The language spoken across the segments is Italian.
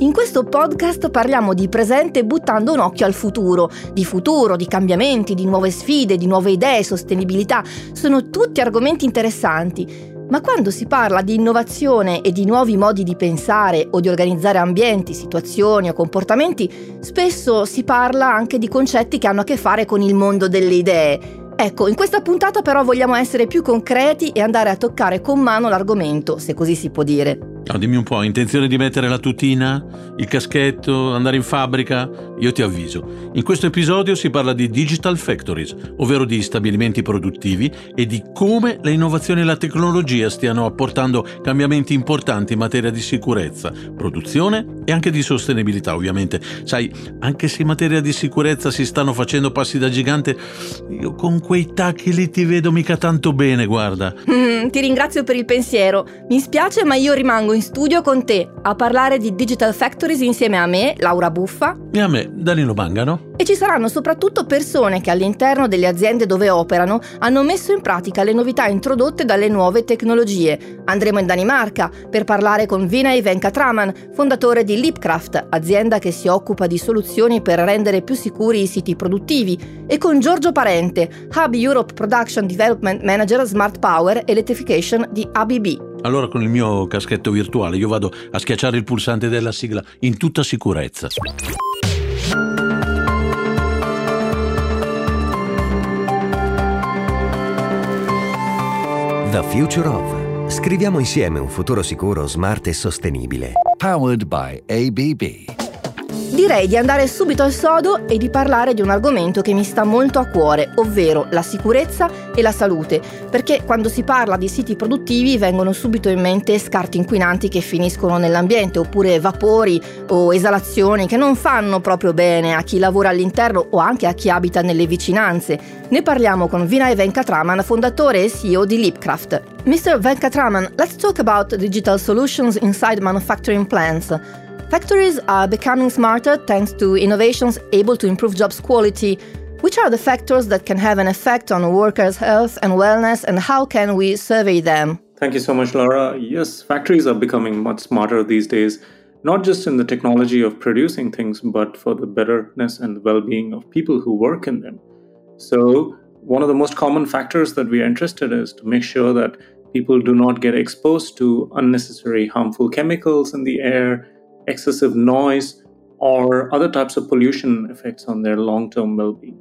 In questo podcast parliamo di presente buttando un occhio al futuro, di futuro, di cambiamenti, di nuove sfide, di nuove idee, sostenibilità. Sono tutti argomenti interessanti. Ma quando si parla di innovazione e di nuovi modi di pensare o di organizzare ambienti, situazioni o comportamenti, spesso si parla anche di concetti che hanno a che fare con il mondo delle idee Ecco, in questa puntata però vogliamo essere più concreti e andare a toccare con mano l'argomento, se così si può dire. No, dimmi un po', intenzione di mettere la tutina, il caschetto, andare in fabbrica? Io ti avviso. In questo episodio si parla di digital factories, ovvero di stabilimenti produttivi e di come le innovazioni e la tecnologia stiano apportando cambiamenti importanti in materia di sicurezza, produzione e anche di sostenibilità, ovviamente. Sai, anche se in materia di sicurezza si stanno facendo passi da gigante, io con quei tacchi lì ti vedo mica tanto bene, guarda. Mm, ti ringrazio per il pensiero. Mi spiace, ma io rimango in studio con te a parlare di Digital Factories insieme a me, Laura Buffa. E a me, Danilo Mangano. E ci saranno soprattutto persone che all'interno delle aziende dove operano hanno messo in pratica le novità introdotte dalle nuove tecnologie. Andremo in Danimarca per parlare con Vinay Venkatraman, fondatore di Leapcraft, azienda che si occupa di soluzioni per rendere più sicuri i siti produttivi, e con Giorgio Parente, Hub Europe Production Development Manager Smart Power Electrification di ABB. Allora con il mio caschetto virtuale io vado a schiacciare il pulsante della sigla in tutta sicurezza. The Future of. Scriviamo insieme un futuro sicuro, smart e sostenibile. Powered by ABB. Direi di andare subito al sodo e di parlare di un argomento che mi sta molto a cuore, ovvero la sicurezza e la salute, perché quando si parla di siti produttivi vengono subito in mente scarti inquinanti che finiscono nell'ambiente, oppure vapori o esalazioni che non fanno proprio bene a chi lavora all'interno o anche a chi abita nelle vicinanze. Ne parliamo con Vinay Venkatraman, fondatore e CEO di Leapcraft. Mr. Venkatraman, let's talk about digital solutions inside manufacturing plants. Factories are becoming smarter thanks to innovations able to improve jobs quality. Which are the factors that can have an effect on workers' health and wellness, and how can we survey them? Thank you so much, Laura. Yes, factories are becoming much smarter these days, not just in the technology of producing things, but for the betterness and well being of people who work in them. So, one of the most common factors that we are interested in is to make sure that people do not get exposed to unnecessary harmful chemicals in the air excessive noise, or other types of pollution effects on their long term well being.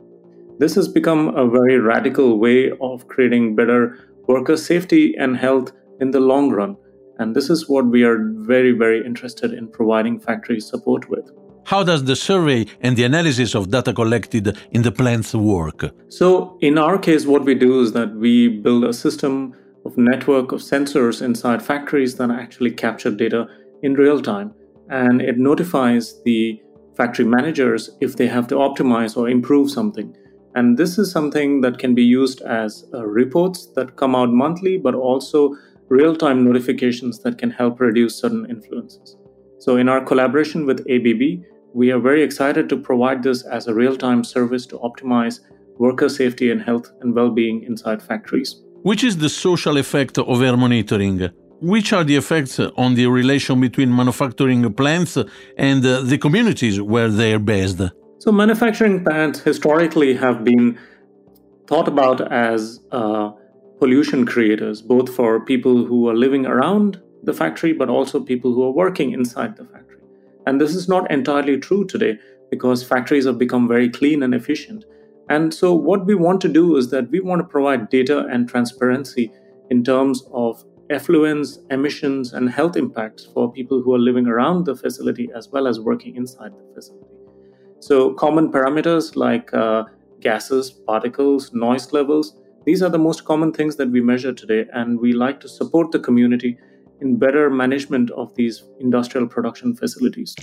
This has become a very radical way of creating better worker safety and health in the long run. And this is what we are very, very interested in providing factory support with. How does the survey and the analysis of data collected in the plants work? So, in our case, what we do is that we build a system of network of sensors inside factories that actually capture data in real time and it notifies the factory managers if they have to optimize or improve something. And this is something that can be used as uh, reports that come out monthly, but also real time notifications that can help reduce certain influences. So, in our collaboration with ABB, we are very excited to provide this as a real time service to optimize worker safety and health and well being inside factories. Which is the social effect of air monitoring? Which are the effects on the relation between manufacturing plants and uh, the communities where they are based? So, manufacturing plants historically have been thought about as uh, pollution creators, both for people who are living around the factory, but also people who are working inside the factory. And this is not entirely true today because factories have become very clean and efficient. And so, what we want to do is that we want to provide data and transparency in terms of effluents, emissions, and health impacts for people who are living around the facility as well as working inside the facility. So, common parameters like uh, gases, particles, noise levels, these are the most common things that we measure today, and we like to support the community in better management of these industrial production facilities.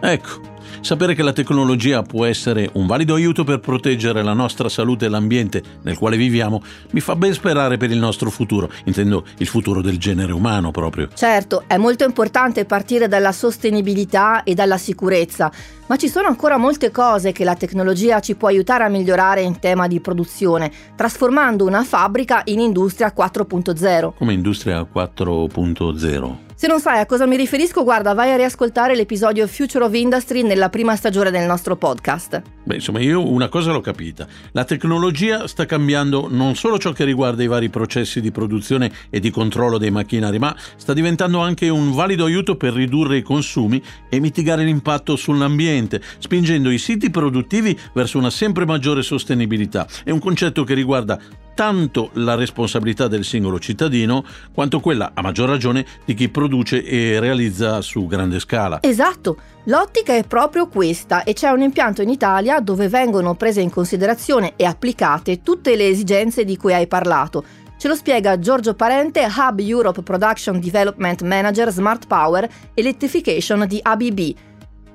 Ecco, sapere che la tecnologia può essere un valido aiuto per proteggere la nostra salute e l'ambiente nel quale viviamo mi fa ben sperare per il nostro futuro, intendo il futuro del genere umano proprio. Certo, è molto importante partire dalla sostenibilità e dalla sicurezza, ma ci sono ancora molte cose che la tecnologia ci può aiutare a migliorare in tema di produzione, trasformando una fabbrica in industria 4.0. Come industria 4.0? Se non sai a cosa mi riferisco, guarda, vai a riascoltare l'episodio Future of Industry nella prima stagione del nostro podcast. Beh, insomma, io una cosa l'ho capita. La tecnologia sta cambiando non solo ciò che riguarda i vari processi di produzione e di controllo dei macchinari, ma sta diventando anche un valido aiuto per ridurre i consumi e mitigare l'impatto sull'ambiente, spingendo i siti produttivi verso una sempre maggiore sostenibilità. È un concetto che riguarda tanto la responsabilità del singolo cittadino quanto quella, a maggior ragione, di chi produce e realizza su grande scala. Esatto, l'ottica è proprio questa e c'è un impianto in Italia dove vengono prese in considerazione e applicate tutte le esigenze di cui hai parlato. Ce lo spiega Giorgio Parente, Hub Europe Production Development Manager Smart Power Electrification di ABB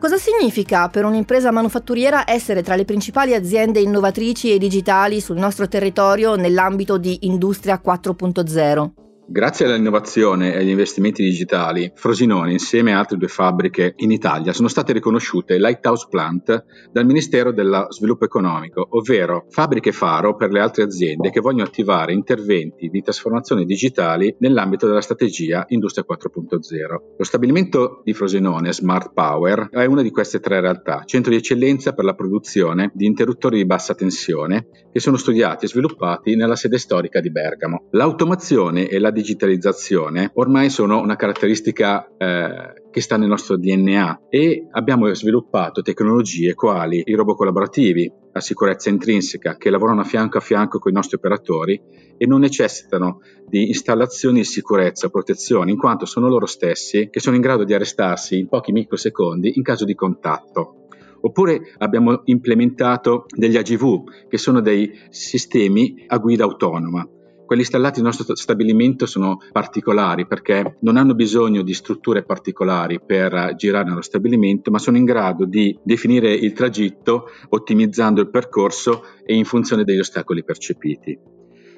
Cosa significa per un'impresa manufatturiera essere tra le principali aziende innovatrici e digitali sul nostro territorio nell'ambito di Industria 4.0? Grazie all'innovazione e agli investimenti digitali, Frosinone, insieme a altre due fabbriche in Italia, sono state riconosciute Lighthouse Plant dal Ministero dello Sviluppo Economico, ovvero fabbriche faro per le altre aziende che vogliono attivare interventi di trasformazione digitali nell'ambito della strategia Industria 4.0. Lo stabilimento di Frosinone, Smart Power, è una di queste tre realtà, centro di eccellenza per la produzione di interruttori di bassa tensione che sono studiati e sviluppati nella sede storica di Bergamo. L'automazione e la digitalizzazione ormai sono una caratteristica eh, che sta nel nostro DNA e abbiamo sviluppato tecnologie quali i robot collaborativi a sicurezza intrinseca che lavorano a fianco a fianco con i nostri operatori e non necessitano di installazioni di sicurezza o protezione in quanto sono loro stessi che sono in grado di arrestarsi in pochi microsecondi in caso di contatto. Oppure abbiamo implementato degli AGV, che sono dei sistemi a guida autonoma. Quelli installati nel nostro stabilimento sono particolari perché non hanno bisogno di strutture particolari per girare nello stabilimento, ma sono in grado di definire il tragitto ottimizzando il percorso e in funzione degli ostacoli percepiti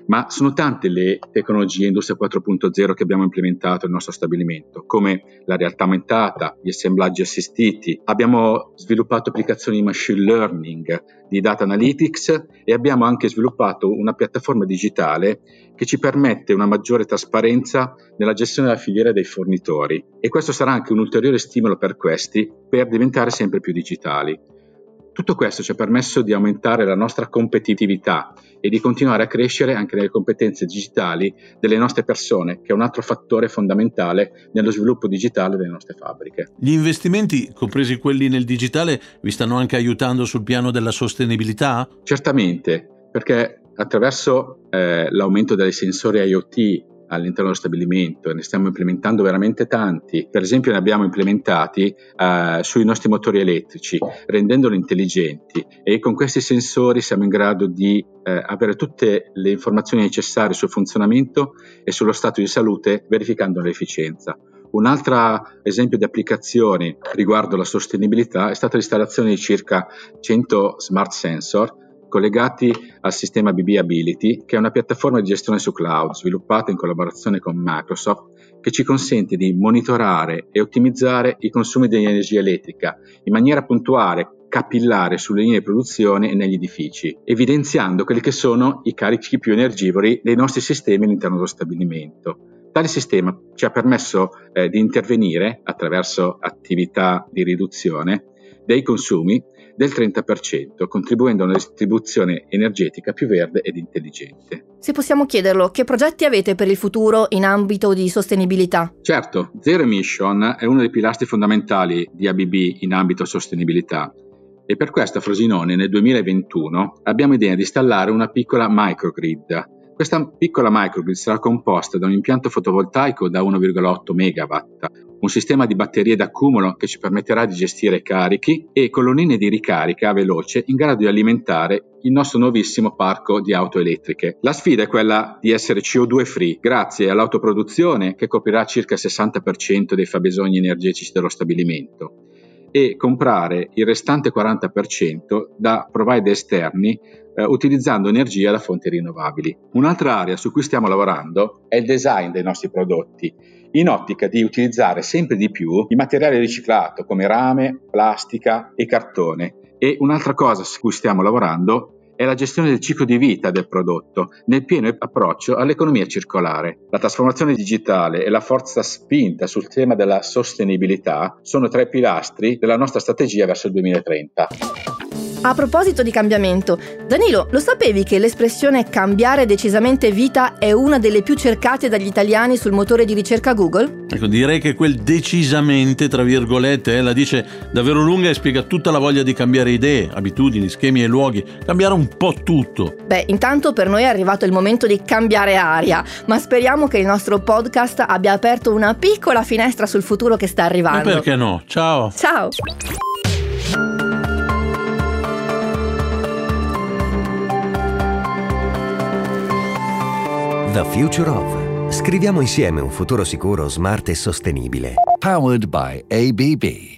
ma sono tante le tecnologie Industria 4.0 che abbiamo implementato nel nostro stabilimento, come la realtà aumentata, gli assemblaggi assistiti, abbiamo sviluppato applicazioni di machine learning, di data analytics e abbiamo anche sviluppato una piattaforma digitale che ci permette una maggiore trasparenza nella gestione della filiera dei fornitori e questo sarà anche un ulteriore stimolo per questi per diventare sempre più digitali. Tutto questo ci ha permesso di aumentare la nostra competitività e di continuare a crescere anche nelle competenze digitali delle nostre persone, che è un altro fattore fondamentale nello sviluppo digitale delle nostre fabbriche. Gli investimenti, compresi quelli nel digitale, vi stanno anche aiutando sul piano della sostenibilità? Certamente, perché attraverso eh, l'aumento dei sensori IoT all'interno dello stabilimento ne stiamo implementando veramente tanti. Per esempio ne abbiamo implementati uh, sui nostri motori elettrici, rendendoli intelligenti e con questi sensori siamo in grado di uh, avere tutte le informazioni necessarie sul funzionamento e sullo stato di salute verificando l'efficienza. Un altro esempio di applicazione riguardo la sostenibilità è stata l'installazione di circa 100 smart sensor collegati al sistema BB Ability, che è una piattaforma di gestione su cloud sviluppata in collaborazione con Microsoft, che ci consente di monitorare e ottimizzare i consumi di energia elettrica in maniera puntuale, capillare sulle linee di produzione e negli edifici, evidenziando quelli che sono i carichi più energivori dei nostri sistemi all'interno dello stabilimento. Tale sistema ci ha permesso eh, di intervenire attraverso attività di riduzione dei consumi del 30%, contribuendo a una distribuzione energetica più verde ed intelligente. Se possiamo chiederlo, che progetti avete per il futuro in ambito di sostenibilità? Certo, Zero Emission è uno dei pilastri fondamentali di ABB in ambito sostenibilità e per questo a Frosinone nel 2021 abbiamo idea di installare una piccola microgrid. Questa piccola microgrid sarà composta da un impianto fotovoltaico da 1,8 MW, un sistema di batterie d'accumulo che ci permetterà di gestire carichi e colonnine di ricarica veloce in grado di alimentare il nostro nuovissimo parco di auto elettriche. La sfida è quella di essere CO2 free grazie all'autoproduzione che coprirà circa il 60% dei fabbisogni energetici dello stabilimento e comprare il restante 40% da provider esterni eh, utilizzando energia da fonti rinnovabili. Un'altra area su cui stiamo lavorando è il design dei nostri prodotti in ottica di utilizzare sempre di più il materiale riciclato come rame, plastica e cartone. E un'altra cosa su cui stiamo lavorando è la gestione del ciclo di vita del prodotto, nel pieno approccio all'economia circolare. La trasformazione digitale e la forza spinta sul tema della sostenibilità sono tra i pilastri della nostra strategia verso il 2030. A proposito di cambiamento, Danilo, lo sapevi che l'espressione cambiare decisamente vita è una delle più cercate dagli italiani sul motore di ricerca Google? Ecco, direi che quel decisamente, tra virgolette, eh, la dice davvero lunga e spiega tutta la voglia di cambiare idee, abitudini, schemi e luoghi, cambiare un po' tutto. Beh, intanto per noi è arrivato il momento di cambiare aria, ma speriamo che il nostro podcast abbia aperto una piccola finestra sul futuro che sta arrivando. Ma perché no? Ciao! Ciao! The Future of. Scriviamo insieme un futuro sicuro, smart e sostenibile. Powered by ABB.